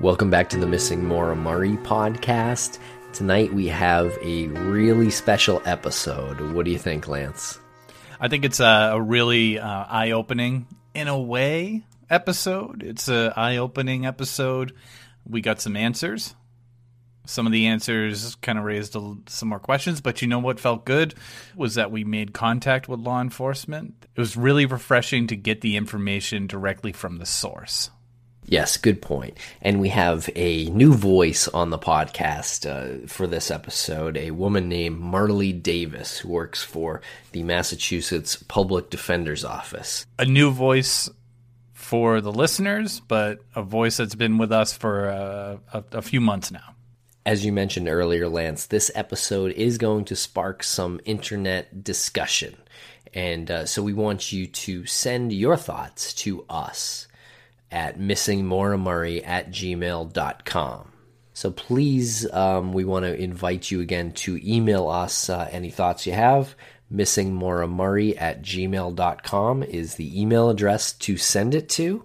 Welcome back to the Missing Murray podcast. Tonight we have a really special episode. What do you think, Lance? I think it's a, a really uh, eye opening, in a way, episode. It's a eye opening episode. We got some answers. Some of the answers kind of raised a, some more questions, but you know what felt good was that we made contact with law enforcement. It was really refreshing to get the information directly from the source. Yes, good point. And we have a new voice on the podcast uh, for this episode a woman named Marley Davis, who works for the Massachusetts Public Defender's Office. A new voice for the listeners, but a voice that's been with us for uh, a, a few months now. As you mentioned earlier, Lance, this episode is going to spark some internet discussion. And uh, so we want you to send your thoughts to us at missingmauramurray at gmail.com. So please, um, we want to invite you again to email us uh, any thoughts you have. Missingmauramurray at gmail.com is the email address to send it to.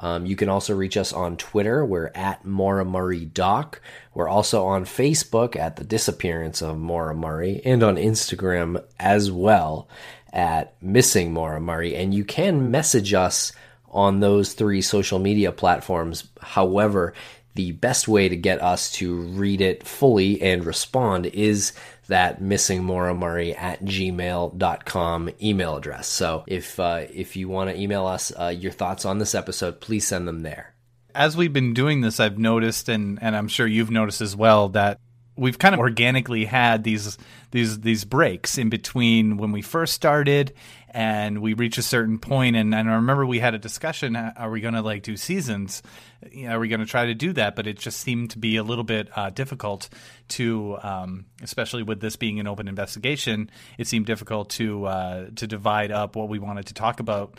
Um, you can also reach us on Twitter. We're at Maura Murray Doc. We're also on Facebook at The Disappearance of Maura Murray and on Instagram as well at Missing Maura Murray. And you can message us on those three social media platforms. However, the best way to get us to read it fully and respond is that missing Maura Murray at gmail.com email address. So if, uh, if you want to email us uh, your thoughts on this episode, please send them there. As we've been doing this, I've noticed, and, and I'm sure you've noticed as well, that we've kind of organically had these these these breaks in between when we first started and we reach a certain point and, and I remember we had a discussion are we going to like do seasons? Are we going to try to do that? But it just seemed to be a little bit uh, difficult to um, especially with this being an open investigation it seemed difficult to uh, to divide up what we wanted to talk about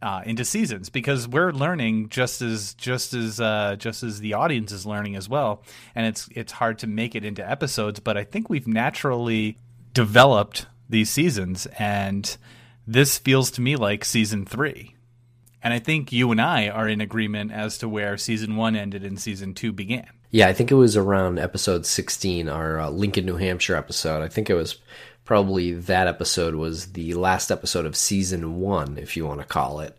uh, into seasons because we're learning just as just as uh, just as the audience is learning as well and it's it's hard to make it into episodes but I think we've naturally developed these seasons and this feels to me like season three. And I think you and I are in agreement as to where season one ended and season two began. Yeah, I think it was around episode 16, our uh, Lincoln, New Hampshire episode. I think it was probably that episode was the last episode of season one, if you want to call it.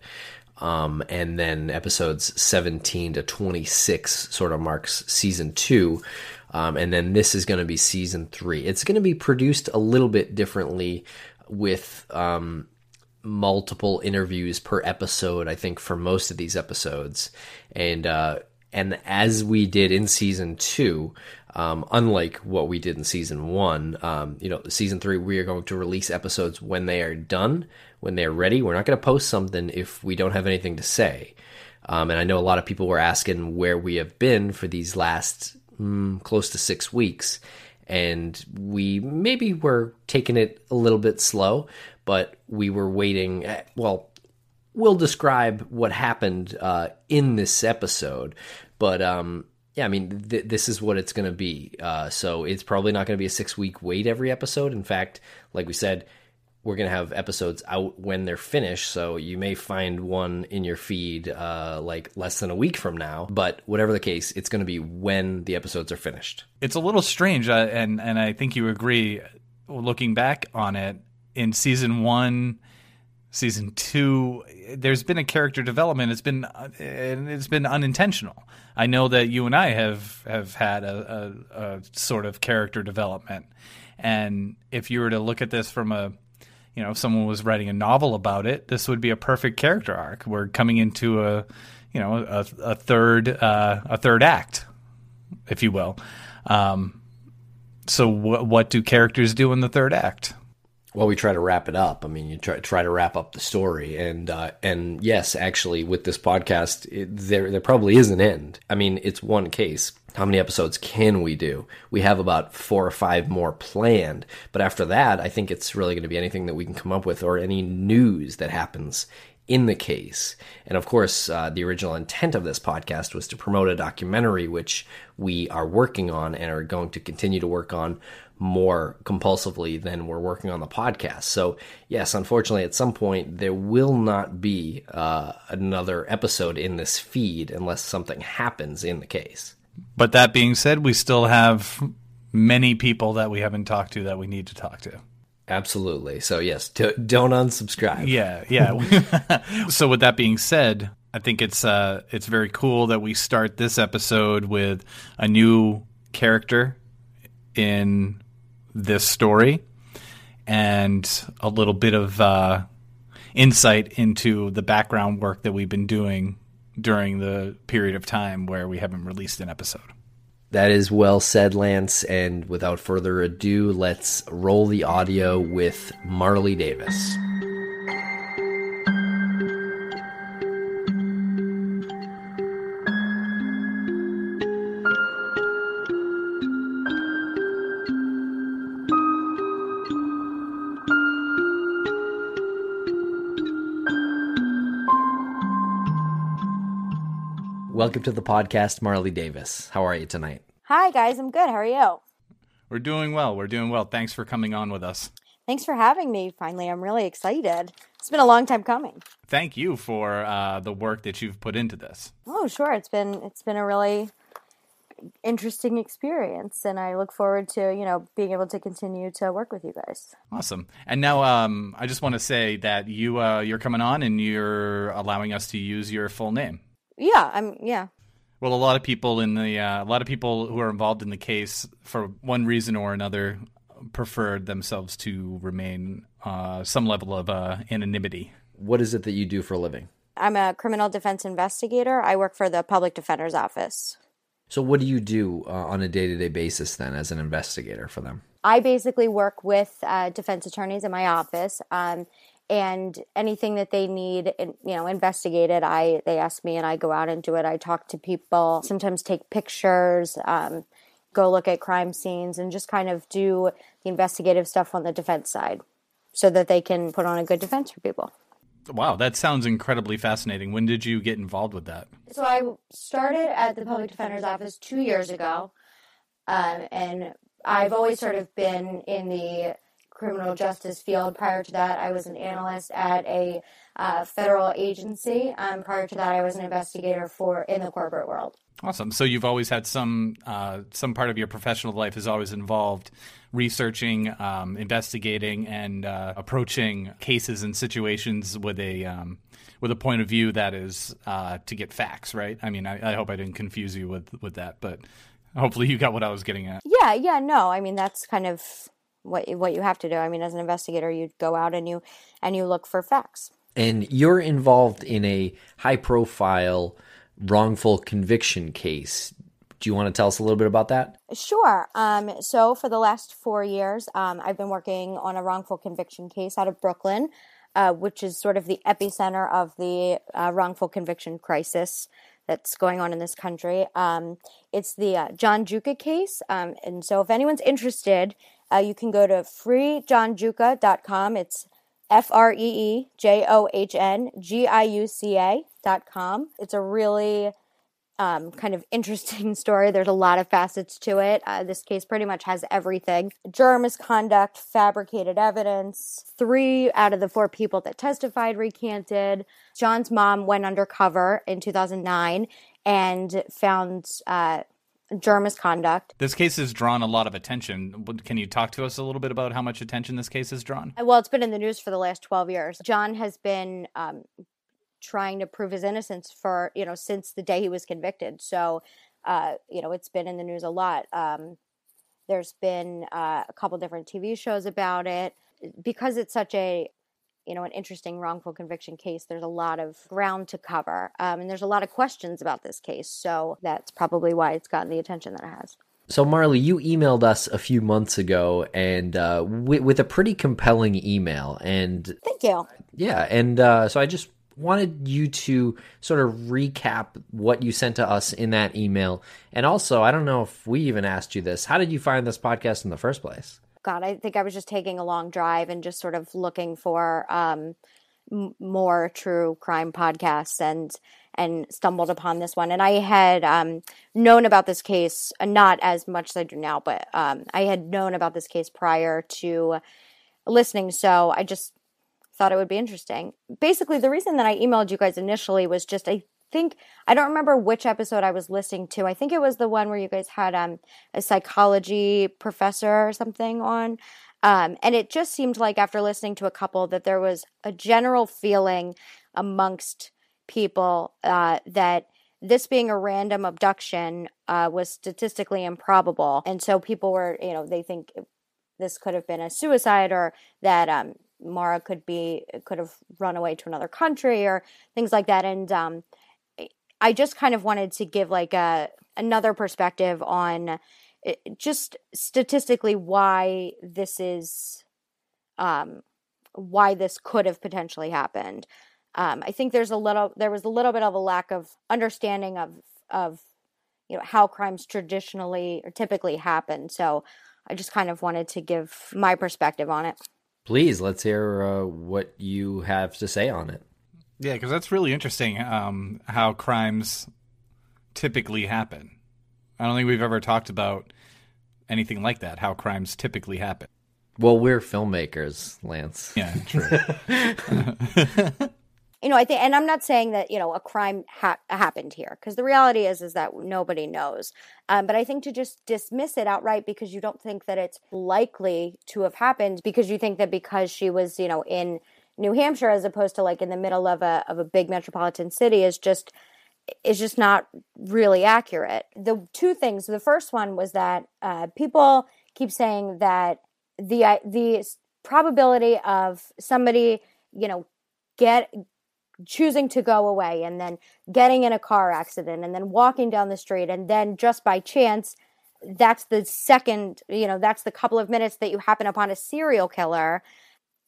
Um, and then episodes 17 to 26 sort of marks season two. Um, and then this is going to be season three. It's going to be produced a little bit differently with um, multiple interviews per episode. I think for most of these episodes, and uh, and as we did in season two, um, unlike what we did in season one, um, you know, season three, we are going to release episodes when they are done, when they're ready. We're not going to post something if we don't have anything to say. Um, and I know a lot of people were asking where we have been for these last mm, close to six weeks. And we maybe were taking it a little bit slow, but we were waiting. At, well, we'll describe what happened uh, in this episode, but um, yeah, I mean, th- this is what it's going to be. Uh, so it's probably not going to be a six week wait every episode. In fact, like we said, we're going to have episodes out when they're finished. So you may find one in your feed uh, like less than a week from now. But whatever the case, it's going to be when the episodes are finished. It's a little strange, uh, and and I think you agree. Looking back on it, in season one, season two, there's been a character development. It's been and it's been unintentional. I know that you and I have have had a, a, a sort of character development, and if you were to look at this from a you know, if someone was writing a novel about it, this would be a perfect character arc. We're coming into a, you know, a, a third uh, a third act, if you will. Um, so, wh- what do characters do in the third act? Well, we try to wrap it up. I mean, you try try to wrap up the story, and uh, and yes, actually, with this podcast, it, there there probably is an end. I mean, it's one case. How many episodes can we do? We have about four or five more planned, but after that, I think it's really going to be anything that we can come up with, or any news that happens in the case. And of course, uh, the original intent of this podcast was to promote a documentary which we are working on and are going to continue to work on more compulsively than we're working on the podcast. So, yes, unfortunately, at some point, there will not be uh, another episode in this feed unless something happens in the case. But that being said, we still have many people that we haven't talked to that we need to talk to. Absolutely. So, yes, do, don't unsubscribe. Yeah, yeah. so, with that being said, I think it's uh, it's very cool that we start this episode with a new character in this story and a little bit of uh, insight into the background work that we've been doing during the period of time where we haven't released an episode. That is well said, Lance. And without further ado, let's roll the audio with Marley Davis. Welcome to the podcast, Marley Davis. How are you tonight? Hi, guys. I'm good. How are you? We're doing well. We're doing well. Thanks for coming on with us. Thanks for having me. Finally, I'm really excited. It's been a long time coming. Thank you for uh, the work that you've put into this. Oh, sure. It's been it's been a really interesting experience, and I look forward to you know being able to continue to work with you guys. Awesome. And now, um, I just want to say that you uh, you're coming on, and you're allowing us to use your full name. Yeah, I'm. Yeah. Well, a lot of people in the uh, a lot of people who are involved in the case, for one reason or another, preferred themselves to remain uh, some level of uh, anonymity. What is it that you do for a living? I'm a criminal defense investigator. I work for the public defender's office. So, what do you do uh, on a day to day basis then as an investigator for them? I basically work with uh, defense attorneys in my office. Um, and anything that they need you know investigated i they ask me and i go out and do it. I talk to people sometimes take pictures um, go look at crime scenes and just kind of do the investigative stuff on the defense side so that they can put on a good defense for people. Wow that sounds incredibly fascinating. When did you get involved with that? So i started at the public defender's office two years ago um, and i've always sort of been in the criminal justice field. Prior to that, I was an analyst at a uh, federal agency. Um, prior to that, I was an investigator for in the corporate world. Awesome. So you've always had some uh, some part of your professional life is always involved researching, um, investigating, and uh, approaching cases and situations with a um, with a point of view that is uh, to get facts. Right. I mean, I, I hope I didn't confuse you with with that, but hopefully you got what I was getting at. Yeah. Yeah. No. I mean, that's kind of what what you have to do. I mean, as an investigator, you go out and you and you look for facts. And you're involved in a high profile wrongful conviction case. Do you want to tell us a little bit about that? Sure. Um, so, for the last four years, um, I've been working on a wrongful conviction case out of Brooklyn, uh, which is sort of the epicenter of the uh, wrongful conviction crisis that's going on in this country. Um, it's the uh, John Giuca case. Um, and so, if anyone's interested, uh, you can go to freejohngiuca.com. It's F R E E J O H N G I U C A.com. It's a really um, kind of interesting story. There's a lot of facets to it. Uh, this case pretty much has everything juror misconduct, fabricated evidence. Three out of the four people that testified recanted. John's mom went undercover in 2009 and found uh, juror misconduct. This case has drawn a lot of attention. Can you talk to us a little bit about how much attention this case has drawn? Well, it's been in the news for the last 12 years. John has been um, trying to prove his innocence for, you know, since the day he was convicted. So, uh, you know, it's been in the news a lot. Um, there's been uh, a couple different TV shows about it. Because it's such a you know an interesting wrongful conviction case there's a lot of ground to cover um, and there's a lot of questions about this case so that's probably why it's gotten the attention that it has. So marley you emailed us a few months ago and uh, with, with, a pretty compelling email and thank you. Yeah and uh, so i just wanted you to sort of recap what you sent to us in that email and also i don't know if we even asked you this how did you find this podcast in the first place God, I think I was just taking a long drive and just sort of looking for um, m- more true crime podcasts, and and stumbled upon this one. And I had um, known about this case, uh, not as much as I do now, but um, I had known about this case prior to listening. So I just thought it would be interesting. Basically, the reason that I emailed you guys initially was just I think I don't remember which episode I was listening to. I think it was the one where you guys had um, a psychology professor or something on. Um, and it just seemed like after listening to a couple that there was a general feeling amongst people uh, that this being a random abduction uh, was statistically improbable. And so people were, you know, they think this could have been a suicide or that um, Maura could be could have run away to another country or things like that. And um, I just kind of wanted to give like a another perspective on it, just statistically why this is um, why this could have potentially happened. Um, I think there's a little there was a little bit of a lack of understanding of of you know how crimes traditionally or typically happen. So I just kind of wanted to give my perspective on it. Please, let's hear uh, what you have to say on it. Yeah, because that's really interesting um, how crimes typically happen. I don't think we've ever talked about anything like that, how crimes typically happen. Well, we're filmmakers, Lance. Yeah, true. you know, I think, and I'm not saying that you know a crime ha- happened here because the reality is is that nobody knows. Um, but I think to just dismiss it outright because you don't think that it's likely to have happened because you think that because she was you know in New Hampshire as opposed to like in the middle of a of a big metropolitan city is just is just not really accurate. The two things. The first one was that uh, people keep saying that the the probability of somebody you know get choosing to go away and then getting in a car accident and then walking down the street and then just by chance that's the second you know that's the couple of minutes that you happen upon a serial killer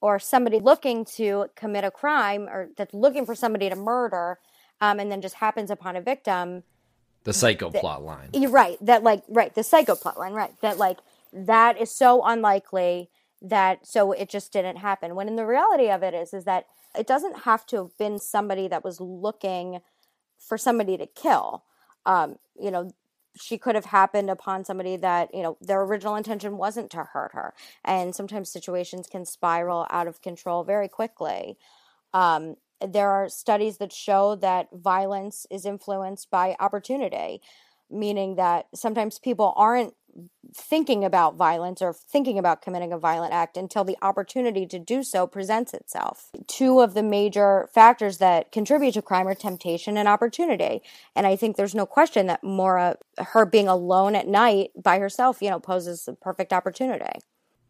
or somebody looking to commit a crime or that's looking for somebody to murder um, and then just happens upon a victim the psycho that, plot line you're right that like right the psycho plot line right that like that is so unlikely that so it just didn't happen when in the reality of it is is that it doesn't have to have been somebody that was looking for somebody to kill. Um, you know, she could have happened upon somebody that, you know, their original intention wasn't to hurt her. And sometimes situations can spiral out of control very quickly. Um, there are studies that show that violence is influenced by opportunity, meaning that sometimes people aren't thinking about violence or thinking about committing a violent act until the opportunity to do so presents itself. Two of the major factors that contribute to crime are temptation and opportunity. And I think there's no question that Maura, her being alone at night by herself, you know, poses a perfect opportunity.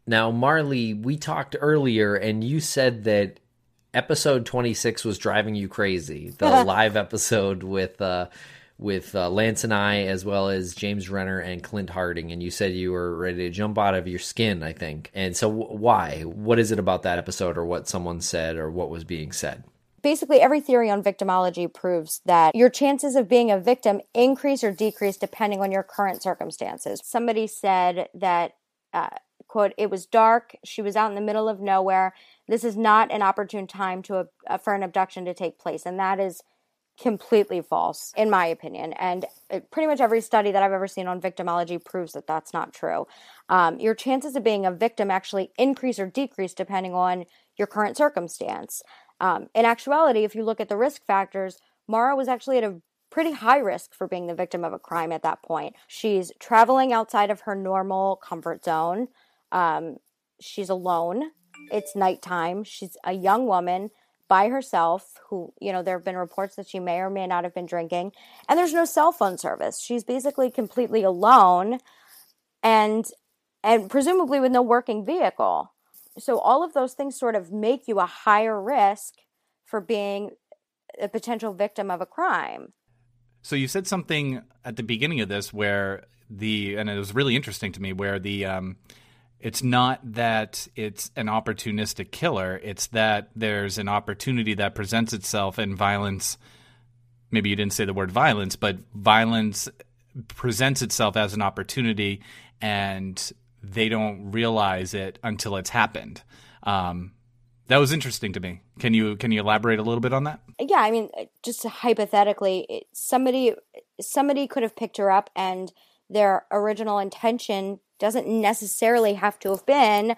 Now, Marley, we talked earlier and you said that episode 26 was driving you crazy. The live episode with, uh, with uh, Lance and I, as well as James Renner and Clint Harding, and you said you were ready to jump out of your skin, I think. And so, w- why? What is it about that episode, or what someone said, or what was being said? Basically, every theory on victimology proves that your chances of being a victim increase or decrease depending on your current circumstances. Somebody said that, uh, quote, it was dark, she was out in the middle of nowhere. This is not an opportune time to for an abduction to take place, and that is completely false, in my opinion. And pretty much every study that I've ever seen on victimology proves that that's not true. Um, your chances of being a victim actually increase or decrease depending on your current circumstance. Um, in actuality, if you look at the risk factors, Maura was actually at a pretty high risk for being the victim of a crime at that point. She's traveling outside of her normal comfort zone. Um, she's alone. It's nighttime. She's a young woman by herself who you know there have been reports that she may or may not have been drinking and there's no cell phone service. She's basically completely alone and and presumably with no working vehicle. So all of those things sort of make you a higher risk for being a potential victim of a crime. So you said something at the beginning of this where the and it was really interesting to me where the um it's not that it's an opportunistic killer it's that there's an opportunity that presents itself and violence maybe you didn't say the word violence but violence presents itself as an opportunity and they don't realize it until it's happened um, That was interesting to me. Can you can you elaborate a little bit on that? Yeah, I mean, just hypothetically, somebody somebody could have picked her up, and their original intention doesn't necessarily have to have been,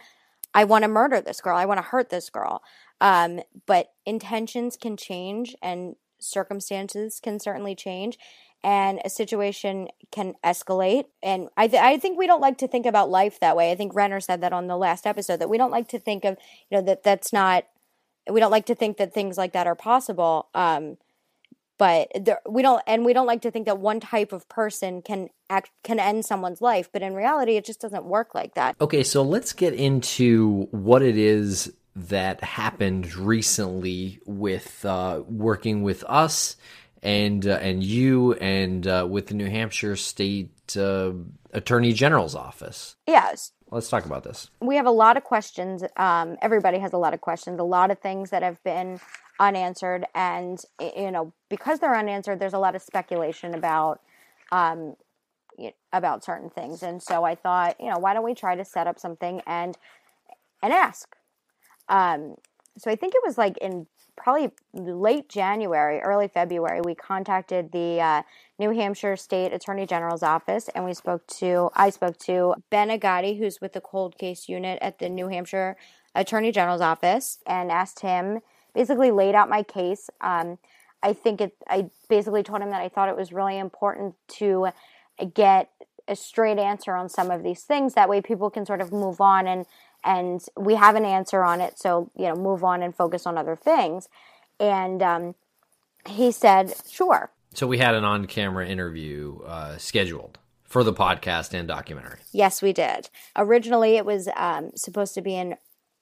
"I want to murder this girl. I want to hurt this girl." Um, but intentions can change, and circumstances can certainly change and a situation can escalate. And I, th- I think we don't like to think about life that way. I think Renner said that on the last episode that we don't like to think of, you know, that that's not, we don't like to think that things like that are possible. Um, but there, we don't, and we don't like to think that one type of person can act, can end someone's life. But in reality, it just doesn't work like that. Okay, so let's get into what it is that happened recently with uh, working with us and uh, and you and uh, with the New Hampshire State uh, Attorney General's office. Yes. Let's talk about this. We have a lot of questions. Um, everybody has a lot of questions. A lot of things that have been unanswered, and you know because they're unanswered, there's a lot of speculation about um, about certain things. And so I thought, you know, why don't we try to set up something and and ask. Um, so I think it was like in probably late January, early February, we contacted the uh, New Hampshire State Attorney General's office and we spoke to, I spoke to Ben Agati, who's with the cold case unit at the New Hampshire Attorney General's office, and asked him, basically laid out my case. Um, I think it, I basically told him that I thought it was really important to get a straight answer on some of these things. That way people can sort of move on and and we have an answer on it. So, you know, move on and focus on other things. And um, he said, sure. So we had an on camera interview uh, scheduled for the podcast and documentary. Yes, we did. Originally, it was um, supposed to be in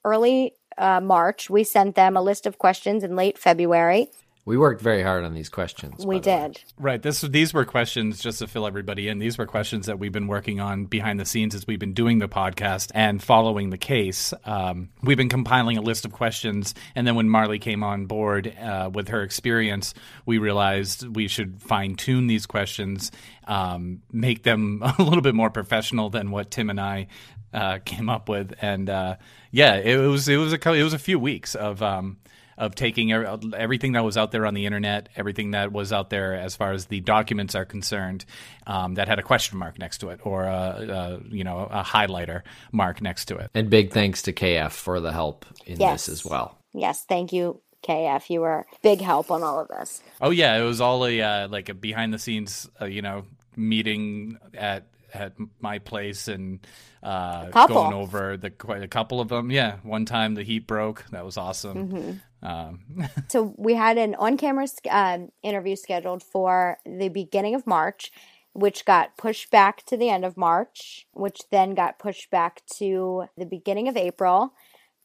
early uh, March. We sent them a list of questions in late February. We worked very hard on these questions. We did. Right. This these were questions just to fill everybody in. These were questions that we've been working on behind the scenes as we've been doing the podcast and following the case. Um, we've been compiling a list of questions, and then when Marley came on board uh, with her experience, we realized we should fine tune these questions, um, make them a little bit more professional than what Tim and I uh, came up with, and uh, yeah, it was it was a it was a few weeks of. Um, of taking everything that was out there on the internet, everything that was out there as far as the documents are concerned, um, that had a question mark next to it or a, a, you know a highlighter mark next to it. And big thanks to KF for the help in yes. this as well. Yes, thank you, KF. You were big help on all of this. Oh yeah, it was all a uh, like a behind the scenes, uh, you know, meeting at at my place and uh, going over the quite a couple of them. Yeah, one time the heat broke. That was awesome. Mm-hmm. Um. so we had an on-camera um, interview scheduled for the beginning of March, which got pushed back to the end of March, which then got pushed back to the beginning of April.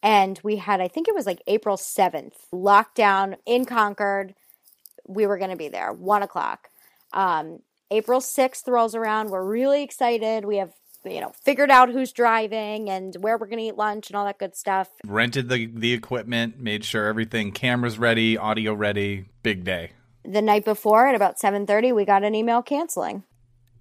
And we had, I think it was like April 7th, lockdown in Concord. We were going to be there, one o'clock. Um, April 6th rolls around. We're really excited. We have you know, figured out who's driving and where we're going to eat lunch and all that good stuff. Rented the the equipment, made sure everything cameras ready, audio ready, big day. The night before at about 7:30, we got an email canceling.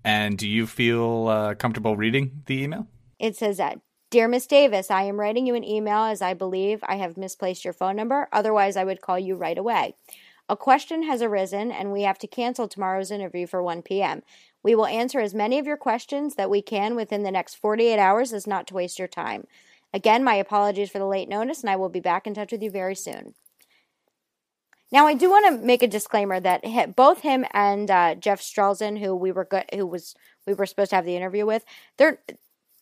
And do you feel uh, comfortable reading the email? It says that Dear Miss Davis, I am writing you an email as I believe I have misplaced your phone number. Otherwise, I would call you right away. A question has arisen, and we have to cancel tomorrow's interview for 1 p.m. We will answer as many of your questions that we can within the next 48 hours as not to waste your time. Again, my apologies for the late notice, and I will be back in touch with you very soon. Now, I do want to make a disclaimer that both him and uh, Jeff Strelzin, who we were go- who was we were supposed to have the interview with, they're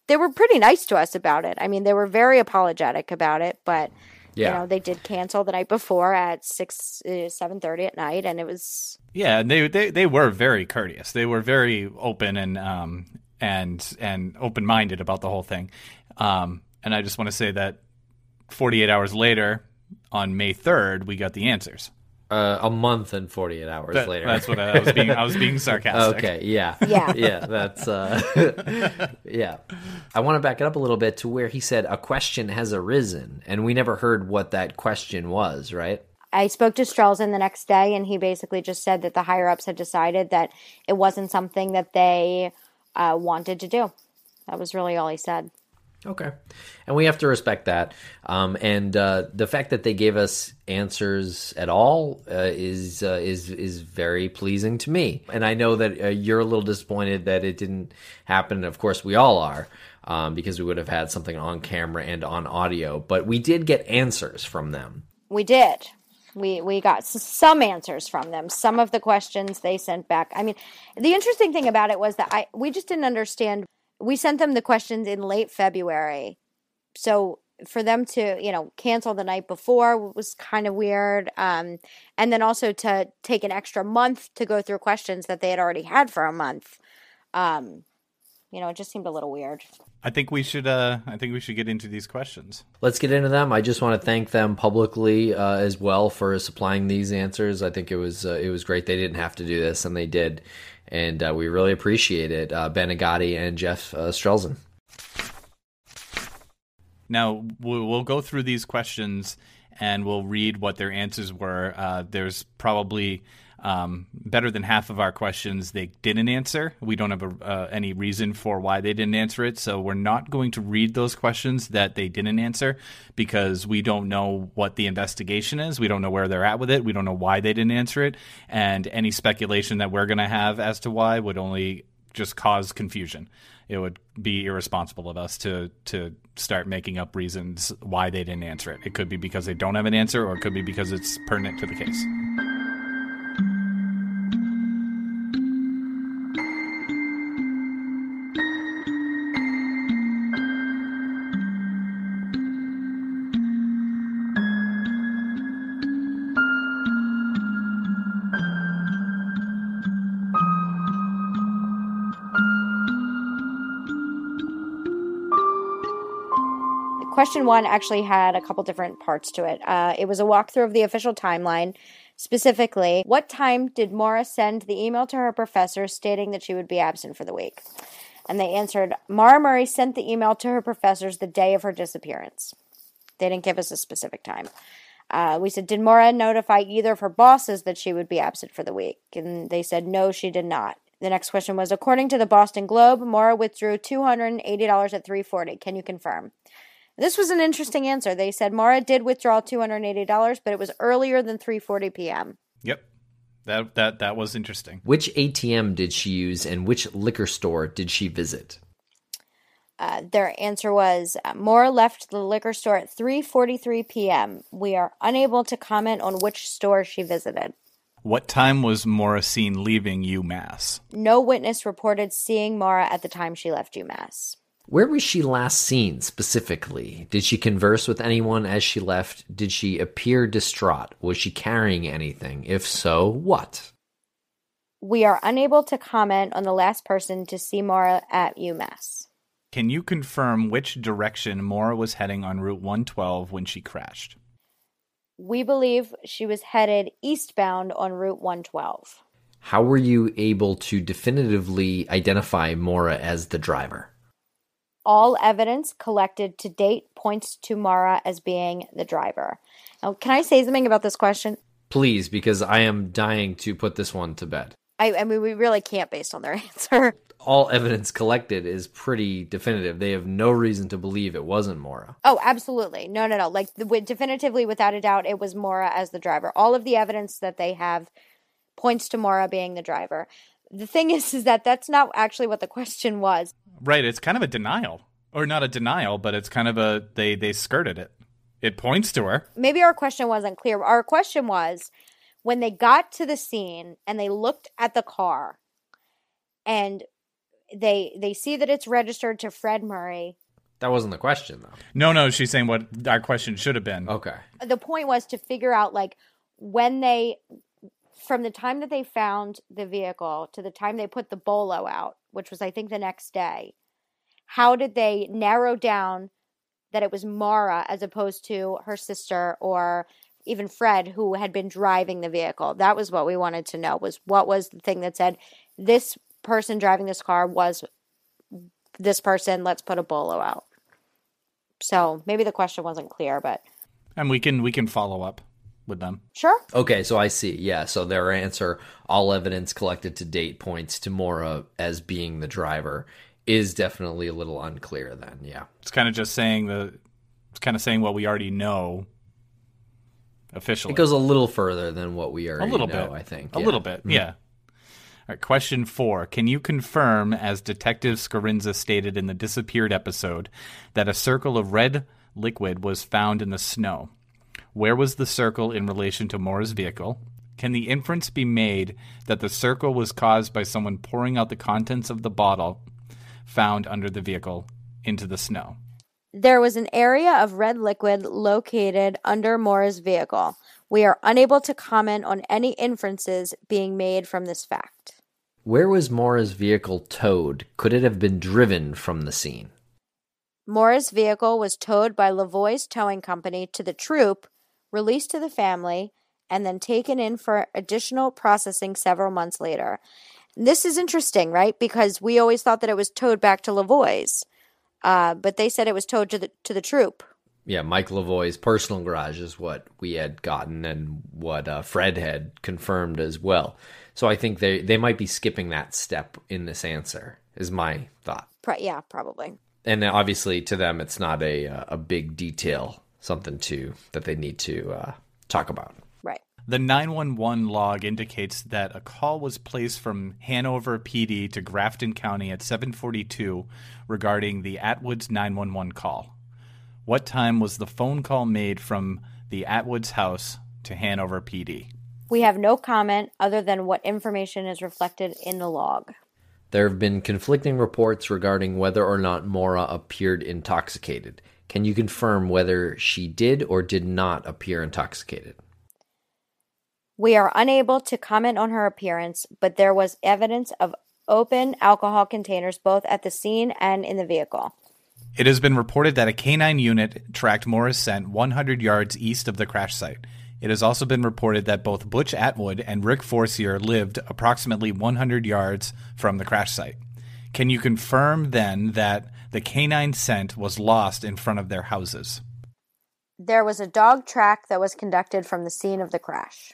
they were pretty nice to us about it. I mean, they were very apologetic about it, but yeah. You know, they did cancel the night before at six uh, seven thirty at night, and it was. Yeah, they they they were very courteous. They were very open and um and and open minded about the whole thing. Um, and I just want to say that forty eight hours later, on May third, we got the answers. Uh, a month and 48 hours that, later. That's what I, I, was being. I was being sarcastic. okay. Yeah. Yeah. Yeah. That's. Uh, yeah. I want to back it up a little bit to where he said a question has arisen, and we never heard what that question was. Right. I spoke to Strelzin the next day, and he basically just said that the higher ups had decided that it wasn't something that they uh, wanted to do. That was really all he said. Okay, and we have to respect that. Um, and uh, the fact that they gave us answers at all uh, is uh, is is very pleasing to me. And I know that uh, you're a little disappointed that it didn't happen. Of course, we all are. Um, because we would have had something on camera and on audio, but we did get answers from them. We did. We we got some answers from them. Some of the questions they sent back. I mean, the interesting thing about it was that I we just didn't understand. We sent them the questions in late February, so for them to you know cancel the night before was kind of weird. Um, and then also to take an extra month to go through questions that they had already had for a month. Um, you know, it just seemed a little weird. I think we should. Uh, I think we should get into these questions. Let's get into them. I just want to thank them publicly uh, as well for supplying these answers. I think it was uh, it was great. They didn't have to do this, and they did, and uh, we really appreciate it. Uh, ben Agati and Jeff uh, Strelzin. Now we'll, we'll go through these questions and we'll read what their answers were. Uh, there's probably um, better than half of our questions they didn't answer. We don't have a, uh, any reason for why they didn't answer it, so we're not going to read those questions that they didn't answer because we don't know what the investigation is. We don't know where they're at with it. We don't know why they didn't answer it, and any speculation that we're going to have as to why would only just cause confusion. It would be irresponsible of us to to start making up reasons why they didn't answer it. It could be because they don't have an answer, or it could be because it's pertinent to the case. Question one actually had a couple different parts to it. Uh, it was a walkthrough of the official timeline. Specifically, what time did Maura send the email to her professor stating that she would be absent for the week? And they answered, Maura Murray sent the email to her professors the day of her disappearance. They didn't give us a specific time. Uh, we said, Did Maura notify either of her bosses that she would be absent for the week? And they said, No, she did not. The next question was, According to the Boston Globe, Maura withdrew $280 at 340. Can you confirm? This was an interesting answer. They said Maura did withdraw $280, but it was earlier than 3:40 p.m. Yep. That that that was interesting. Which ATM did she use and which liquor store did she visit? Uh, their answer was uh, Maura left the liquor store at 3:43 p.m. We are unable to comment on which store she visited. What time was Maura seen leaving UMass? No witness reported seeing Maura at the time she left UMass. Where was she last seen specifically? Did she converse with anyone as she left? Did she appear distraught? Was she carrying anything? If so, what? We are unable to comment on the last person to see Maura at UMass. Can you confirm which direction Maura was heading on Route 112 when she crashed? We believe she was headed eastbound on Route 112. How were you able to definitively identify Maura as the driver? All evidence collected to date points to Maura as being the driver. Now, can I say something about this question? Please, because I am dying to put this one to bed. I, I mean, we really can't based on their answer. All evidence collected is pretty definitive. They have no reason to believe it wasn't Maura. Oh, absolutely. No, no, no. Like, the, definitively, without a doubt, it was Maura as the driver. All of the evidence that they have points to Maura being the driver. The thing is, is that that's not actually what the question was. Right. It's kind of a denial, or not a denial, but it's kind of a they they skirted it. It points to her. Maybe our question wasn't clear. Our question was when they got to the scene and they looked at the car, and they they see that it's registered to Fred Murray. That wasn't the question, though. No, no, she's saying what our question should have been. Okay. The point was to figure out like when they from the time that they found the vehicle to the time they put the bolo out, which was I think the next day, how did they narrow down that it was Maura as opposed to her sister or even Fred who had been driving the vehicle? That was what we wanted to know was what was the thing that said this person driving this car was this person, let's put a bolo out. So maybe the question wasn't clear, but and we can we can follow up with them. Sure. Okay, so I see. Yeah, so their answer all evidence collected to date points to Maura as being the driver. is definitely a little unclear then, yeah. It's kind of just saying the it's kind of saying what we already know officially. It goes a little further than what we already a little know, bit, I think. A yeah. little bit, mm-hmm. yeah. All right, question four. Can you confirm, as Detective Scarinza stated in the disappeared episode, that a circle of red liquid was found in the snow? Where was the circle in relation to Maura's vehicle? Can the inference be made that the circle was caused by someone pouring out the contents of the bottle found under the vehicle into the snow? There was an area of red liquid located under Maura's vehicle. We are unable to comment on any inferences being made from this fact. Where was Maura's vehicle towed? Could it have been driven from the scene? Maura's vehicle was towed by Lavoie's towing company to the troop, released to the family, and then taken in for additional processing several months later. This is interesting, right? Because we always thought that it was towed back to Lavoie's, uh, but they said it was towed to the to the troop. Yeah, Mike Lavoie's personal garage is what we had gotten and what uh, Fred had confirmed as well. So I think they, they might be skipping that step in this answer, is my thought. Pro- yeah, probably. And obviously, to them, it's not a uh, a big detail, something to that they need to uh, talk about. Right. The 911 log indicates that a call was placed from Hanover PD to Grafton County at 7:42 regarding the Atwoods 911 call. What time was the phone call made from the Atwoods house to Hanover PD? We have no comment other than what information is reflected in the log. There have been conflicting reports regarding whether or not Maura appeared intoxicated. Can you confirm whether she did or did not appear intoxicated? We are unable to comment on her appearance, but there was evidence of open alcohol containers both at the scene and in the vehicle. It has been reported that a canine unit tracked Maura's scent 100 yards east of the crash site. It has also been reported that both Butch Atwood and Rick Forcier lived approximately 100 yards from the crash site. Can you confirm then that the canine scent was lost in front of their houses? There was a dog track that was conducted from the scene of the crash.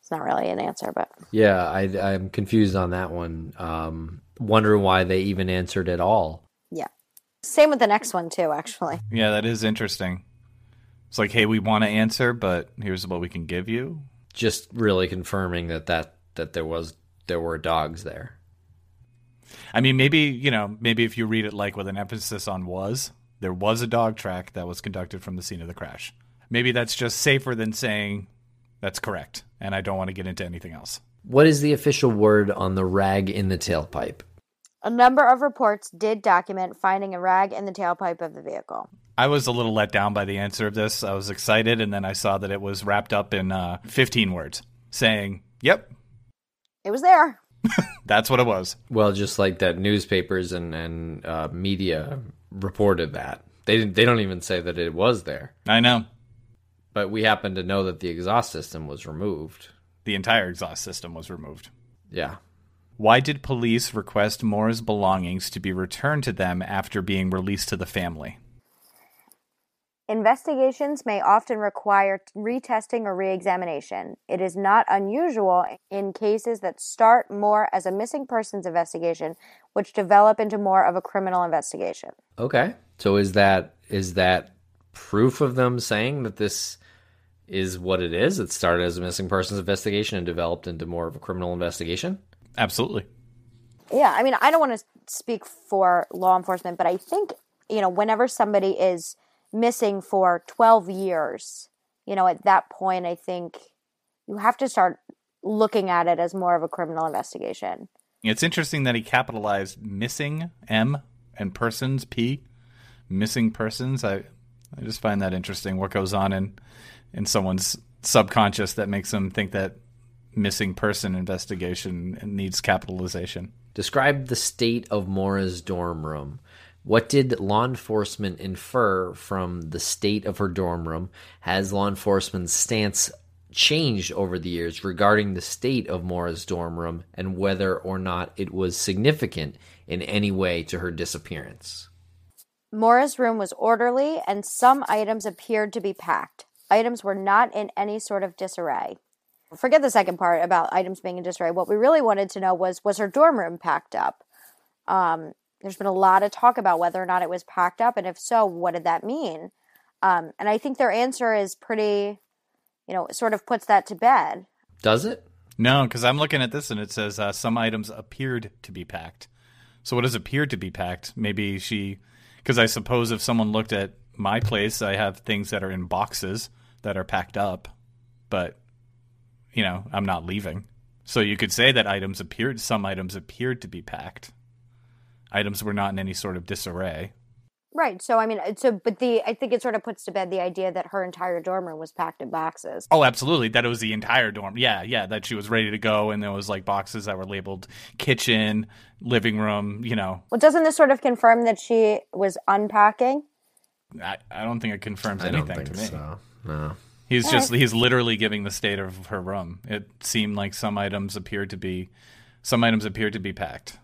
It's not really an answer, but Yeah, I, I'm confused on that one. Um, wondering why they even answered at all. yeah. Same with the next one, too, actually. Yeah, that is interesting. It's like, hey, we want to answer, but here's what we can give you. Just really confirming that that, that there was there were dogs there. I mean, maybe, you know, maybe if you read it like with an emphasis on was, there was a dog track that was conducted from the scene of the crash. Maybe that's just safer than saying that's correct, and I don't want to get into anything else. What is the official word on the rag in the tailpipe? A number of reports did document finding a rag in the tailpipe of the vehicle. I was a little let down by the answer of this. I was excited, and then I saw that it was wrapped up in uh, 15 words saying, Yep, It was there. that's what it was. Well, just like that, newspapers and and uh, media reported that they didn't. They don't even say that it was there. I know. But we happen to know that the exhaust system was removed. The entire exhaust system was removed. Yeah. Why did police request Maura's belongings to be returned to them after being released to the family? Investigations may often require retesting or reexamination. It is not unusual in cases that start more as a missing persons investigation, which develop into more of a criminal investigation. Okay. So is that is that proof of them saying that this is what it is? It started as a missing persons investigation and developed into more of a criminal investigation? Absolutely. Yeah, I mean, I don't want to speak for law enforcement, but I think, you know, whenever somebody is missing for 12 years, you know, at that point, I think you have to start looking at it as more of a criminal investigation. It's interesting that he capitalized missing M and persons P, missing persons. I I just find that interesting. What goes on in in someone's subconscious that makes them think that missing person investigation needs capitalization. Describe the state of Maura's dorm room. What did law enforcement infer from the state of her dorm room? Has law enforcement's stance changed over the years regarding the state of Maura's dorm room and whether or not it was significant in any way to her disappearance? Maura's room was orderly and some items appeared to be packed. Items were not in any sort of disarray. Forget the second part about items being in disarray. What we really wanted to know was was her dorm room packed up? Um, there's been a lot of talk about whether or not it was packed up, and if so, what did that mean? Um, and I think their answer is pretty, you know, sort of puts that to bed. Does it? No, because I'm looking at this and it says uh, some items appeared to be packed. So what does appear to be packed? Maybe she, because I suppose if someone looked at my place, I have things that are in boxes that are packed up, but you know I'm not leaving. So you could say that items appeared, some items appeared to be packed. Items were not in any sort of disarray. Right. So I mean, uh, so but the I think it sort of puts to bed the idea that her entire dorm room was packed in boxes. Oh, absolutely. That it was the entire dorm. Yeah, yeah. That she was ready to go, and there was like boxes that were labeled kitchen, living room. You know. Well, doesn't this sort of confirm that she was unpacking? I, I don't think it confirms I don't anything think to me. so. No. He's All just right. he's literally giving the state of her room. It seemed like some items appeared to be some items appeared to be packed.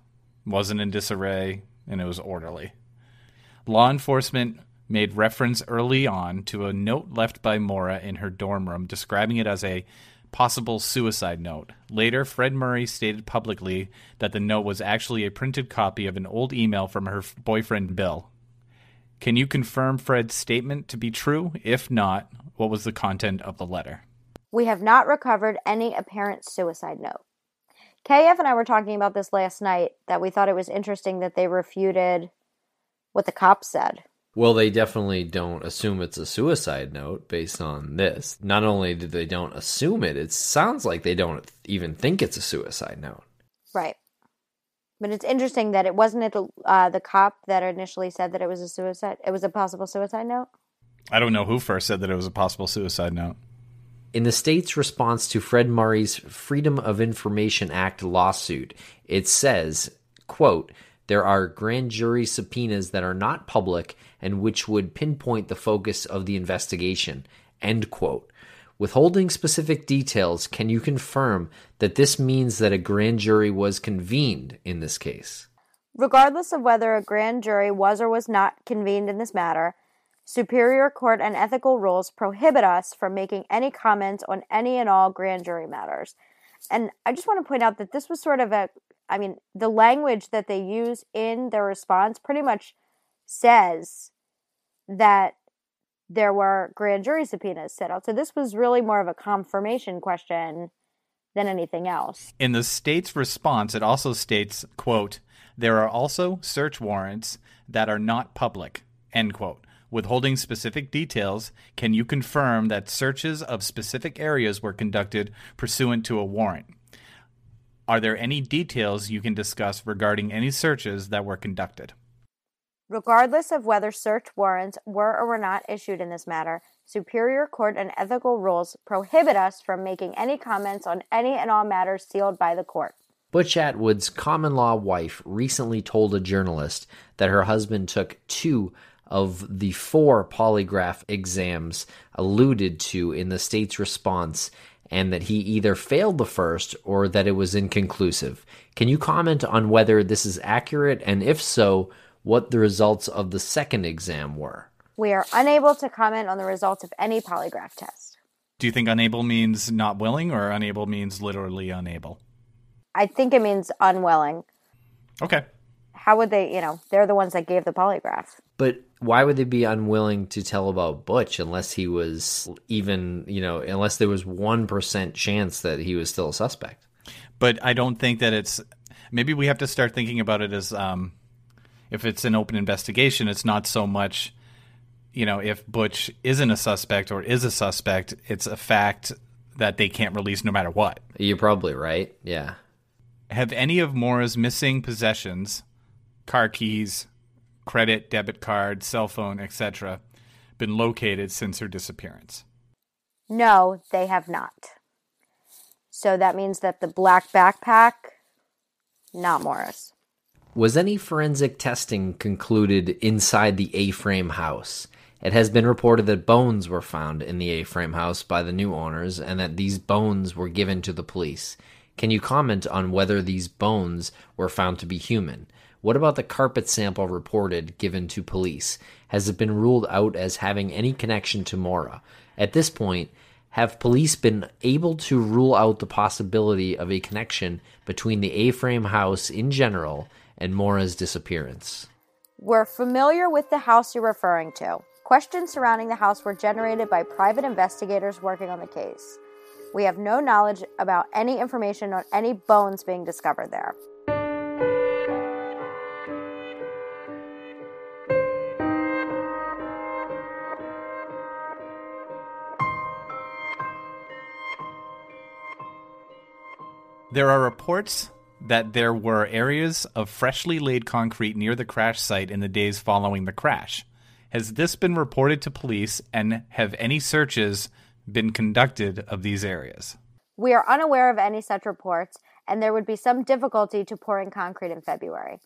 Wasn't in disarray and it was orderly. Law enforcement made reference early on to a note left by Maura in her dorm room describing it as a possible suicide note. Later, Fred Murray stated publicly that the note was actually a printed copy of an old email from her boyfriend Bill. Can you confirm Fred's statement to be true? If not, what was the content of the letter? We have not recovered any apparent suicide note. KF and I were talking about this last night that we thought it was interesting that they refuted what the cops said. Well, they definitely don't assume it's a suicide note based on this. Not only do they don't assume it, it sounds like they don't even think it's a suicide note. Right. But it's interesting that it wasn't it the, uh, the cop that initially said that it was a suicide. It was a possible suicide note. I don't know who first said that it was a possible suicide note. In the state's response to Fred Murray's Freedom of Information Act lawsuit, it says, quote, there are grand jury subpoenas that are not public and which would pinpoint the focus of the investigation, end quote. Withholding specific details, can you confirm that this means that a grand jury was convened in this case? Regardless of whether a grand jury was or was not convened in this matter, Superior Court and ethical rules prohibit us from making any comments on any and all grand jury matters. And I just want to point out that this was sort of a, I mean, the language that they use in their response pretty much says that there were grand jury subpoenas set out. So this was really more of a confirmation question than anything else. In the state's response, it also states, quote, there are also search warrants that are not public, end quote. Withholding specific details, can you confirm that searches of specific areas were conducted pursuant to a warrant? Are there any details you can discuss regarding any searches that were conducted? Regardless of whether search warrants were or were not issued in this matter, Superior Court and ethical rules prohibit us from making any comments on any and all matters sealed by the court. Butch Atwood's common law wife recently told a journalist that her husband took two of the four polygraph exams alluded to in the state's response and that he either failed the first or that it was inconclusive. Can you comment on whether this is accurate and if so, what the results of the second exam were? We are unable to comment on the results of any polygraph test. Do you think unable means not willing or unable means literally unable? I think it means unwilling. Okay. How would they, you know, they're the ones that gave the polygraph. But why would they be unwilling to tell about Butch unless he was even, you know, unless there was 1% chance that he was still a suspect? But I don't think that it's maybe we have to start thinking about it as um, if it's an open investigation, it's not so much, you know, if Butch isn't a suspect or is a suspect, it's a fact that they can't release no matter what. You're probably right. Yeah. Have any of Maura's missing possessions, car keys, credit, debit card, cell phone, etc., been located since her disappearance? No, they have not. So that means that the black backpack, not Maura's. Was any forensic testing concluded inside the A frame house? It has been reported that bones were found in the A frame house by the new owners and that these bones were given to the police. Can you comment on whether these bones were found to be human? What about the carpet sample reported given to police? Has it been ruled out as having any connection to Maura? At this point, have police been able to rule out the possibility of a connection between the A frame house in general and Maura's disappearance. We're familiar with the house you're referring to. Questions surrounding the house were generated by private investigators working on the case. We have no knowledge about any information on any bones being discovered there. There are reports that there were areas of freshly laid concrete near the crash site in the days following the crash. Has this been reported to police and have any searches been conducted of these areas? We are unaware of any such reports, and there would be some difficulty to pouring concrete in February.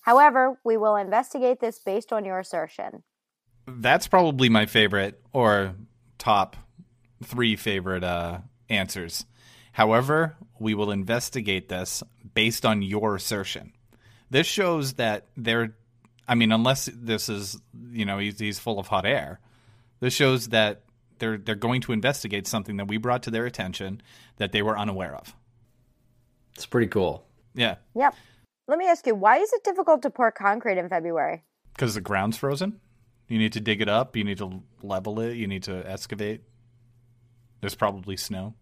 However, we will investigate this based on your assertion. That's probably my favorite or top three favorite uh, answers. However, we will investigate this based on your assertion. This shows that they're, I mean, unless this is, you know, he's, he's full of hot air, this shows that they're they're going to investigate something that we brought to their attention that they were unaware of. It's pretty cool. Yeah. Yep. Let me ask you, why is it difficult to pour concrete in February? Because the ground's frozen. You need to dig it up. You need to level it. You need to excavate. There's probably snow.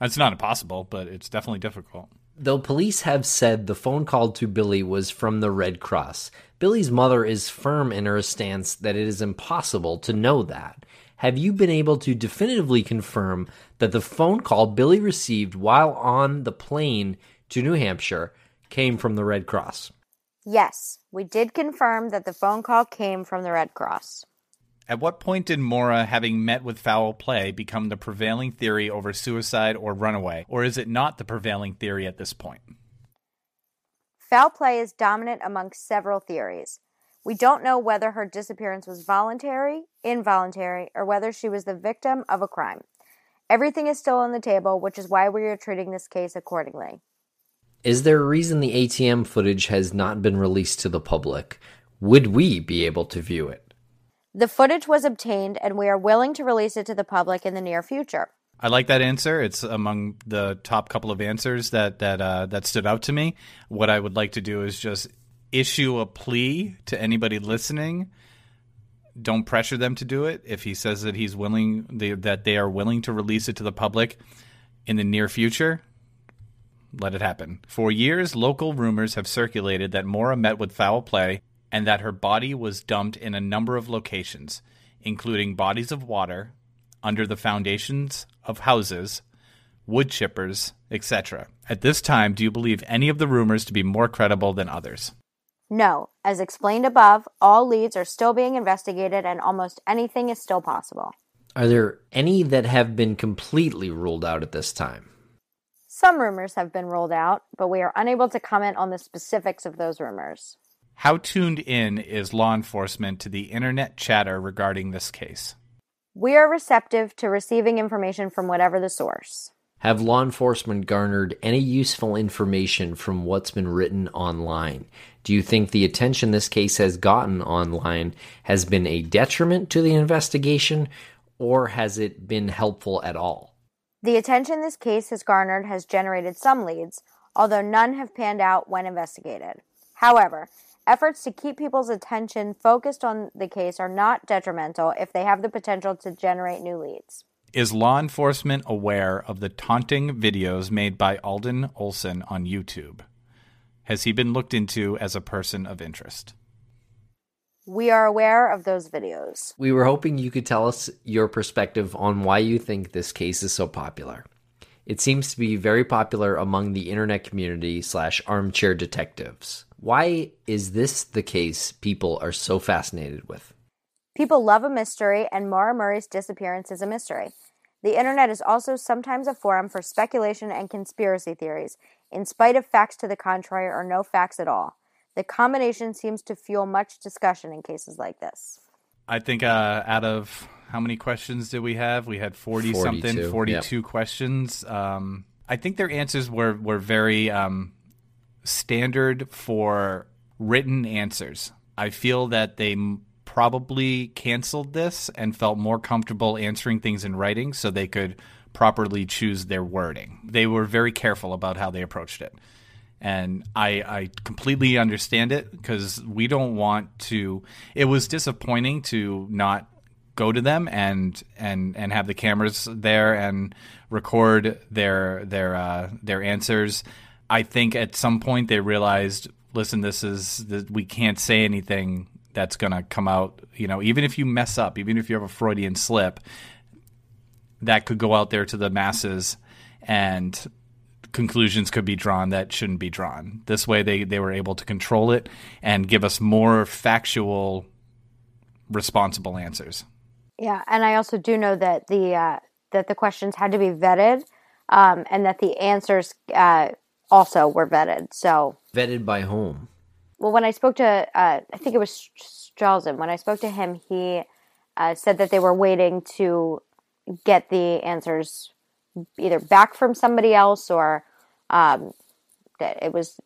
It's not impossible, but it's definitely difficult. Though police have said the phone call to Billy was from the Red Cross, Billy's mother is firm in her stance that it is impossible to know that. Have you been able to definitively confirm that the phone call Billy received while on the plane to New Hampshire came from the Red Cross? Yes, we did confirm that the phone call came from the Red Cross. At what point did Maura, having met with foul play, become the prevailing theory over suicide or runaway? Or is it not the prevailing theory at this point? Foul play is dominant among several theories. We don't know whether her disappearance was voluntary, involuntary, or whether she was the victim of a crime. Everything is still on the table, which is why we are treating this case accordingly. Is there a reason the ATM footage has not been released to the public? Would we be able to view it? The footage was obtained, and we are willing to release it to the public in the near future. I like that answer. It's among the top couple of answers that that uh, that stood out to me. What I would like to do is just issue a plea to anybody listening. Don't pressure them to do it. If he says that he's willing, they, that they are willing to release it to the public in the near future, let it happen. For years, local rumors have circulated that Maura met with foul play and that her body was dumped in a number of locations, including bodies of water, under the foundations of houses, wood chippers, etc. At this time, do you believe any of the rumors to be more credible than others? No, as explained above, all leads are still being investigated and almost anything is still possible. Are there any that have been completely ruled out at this time? Some rumors have been ruled out, but we are unable to comment on the specifics of those rumors. How tuned in is law enforcement to the internet chatter regarding this case? We are receptive to receiving information from whatever the source. Have law enforcement garnered any useful information from what's been written online? Do you think the attention this case has gotten online has been a detriment to the investigation, or has it been helpful at all? The attention this case has garnered has generated some leads, although none have panned out when investigated. However, efforts to keep people's attention focused on the case are not detrimental if they have the potential to generate new leads. Is law enforcement aware of the taunting videos made by Alden Olson on YouTube? Has he been looked into as a person of interest? We are aware of those videos. We were hoping you could tell us your perspective on why you think this case is so popular. It seems to be very popular among the internet community slash armchair detectives. Why is this the case people are so fascinated with? People love a mystery, and Maura Murray's disappearance is a mystery. The internet is also sometimes a forum for speculation and conspiracy theories, in spite of facts to the contrary or no facts at all. The combination seems to fuel much discussion in cases like this. I think uh, out of how many questions did we have? We had 40 something, 42 yep. questions. Um, I think their answers were, were very um, standard for written answers. I feel that they probably canceled this and felt more comfortable answering things in writing so they could properly choose their wording. They were very careful about how they approached it. And I, I completely understand it because we don't want to. It was disappointing to not go to them and and and have the cameras there and record their their uh, their answers. I think at some point they realized, listen, this is the, we can't say anything that's going to come out. You know, even if you mess up, even if you have a Freudian slip, that could go out there to the masses and conclusions could be drawn that shouldn't be drawn. This way, they, they were able to control it and give us more factual, responsible answers. Yeah, and I also do know that the uh, that the questions had to be vetted, um, and that the answers uh, also were vetted. So vetted by whom? Well, when I spoke to, uh, I think it was Strelzin. When I spoke to him, he uh, said that they were waiting to get the answers either back from somebody else or um, that it was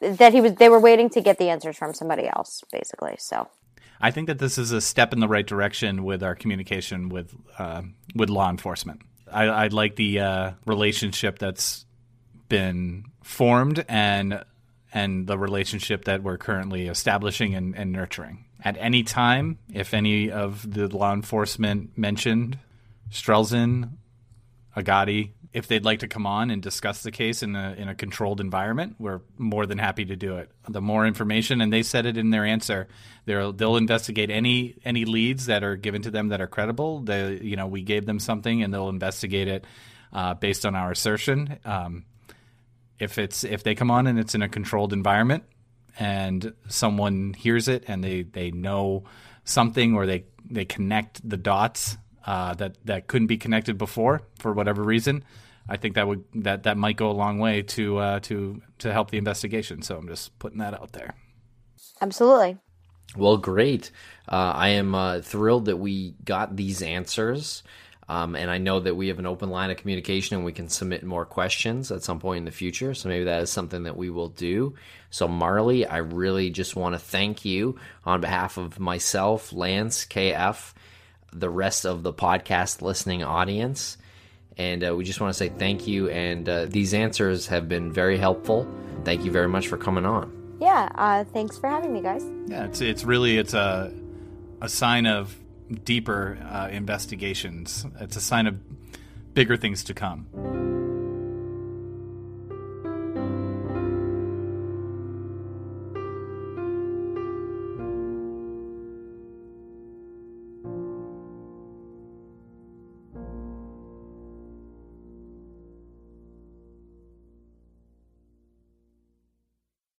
that he was they were waiting to get the answers from somebody else basically so i think that this is a step in the right direction with our communication with uh, with law enforcement. I, I like the uh, relationship that's been formed and and the relationship that we're currently establishing and, and nurturing. At any time if any of the law enforcement mentioned strelzin agati if they'd like to come on and discuss the case in a in a controlled environment, we're more than happy to do it. The more information, and they said it in their answer, they'll they'll investigate any any leads that are given to them that are credible. They you know we gave them something, and they'll investigate it uh, based on our assertion. Um, if it's if they come on and it's in a controlled environment, and someone hears it and they they know something or they they connect the dots uh, that that couldn't be connected before for whatever reason, I think that would that that might go a long way to uh, to to help the investigation. So I'm just putting that out there. Absolutely. Well, great. Uh, I am uh, thrilled that we got these answers. Um, and I know that we have an open line of communication and we can submit more questions at some point in the future. So maybe that is something that we will do. So, Marley, I really just want to thank you on behalf of myself, Lance, KF, the rest of the podcast listening audience. And uh, we just want to say thank you. And uh, these answers have been very helpful. Thank you very much for coming on. Yeah, uh, thanks for having me, guys. Yeah, it's it's really it's a a sign of deeper uh, investigations. It's a sign of bigger things to come.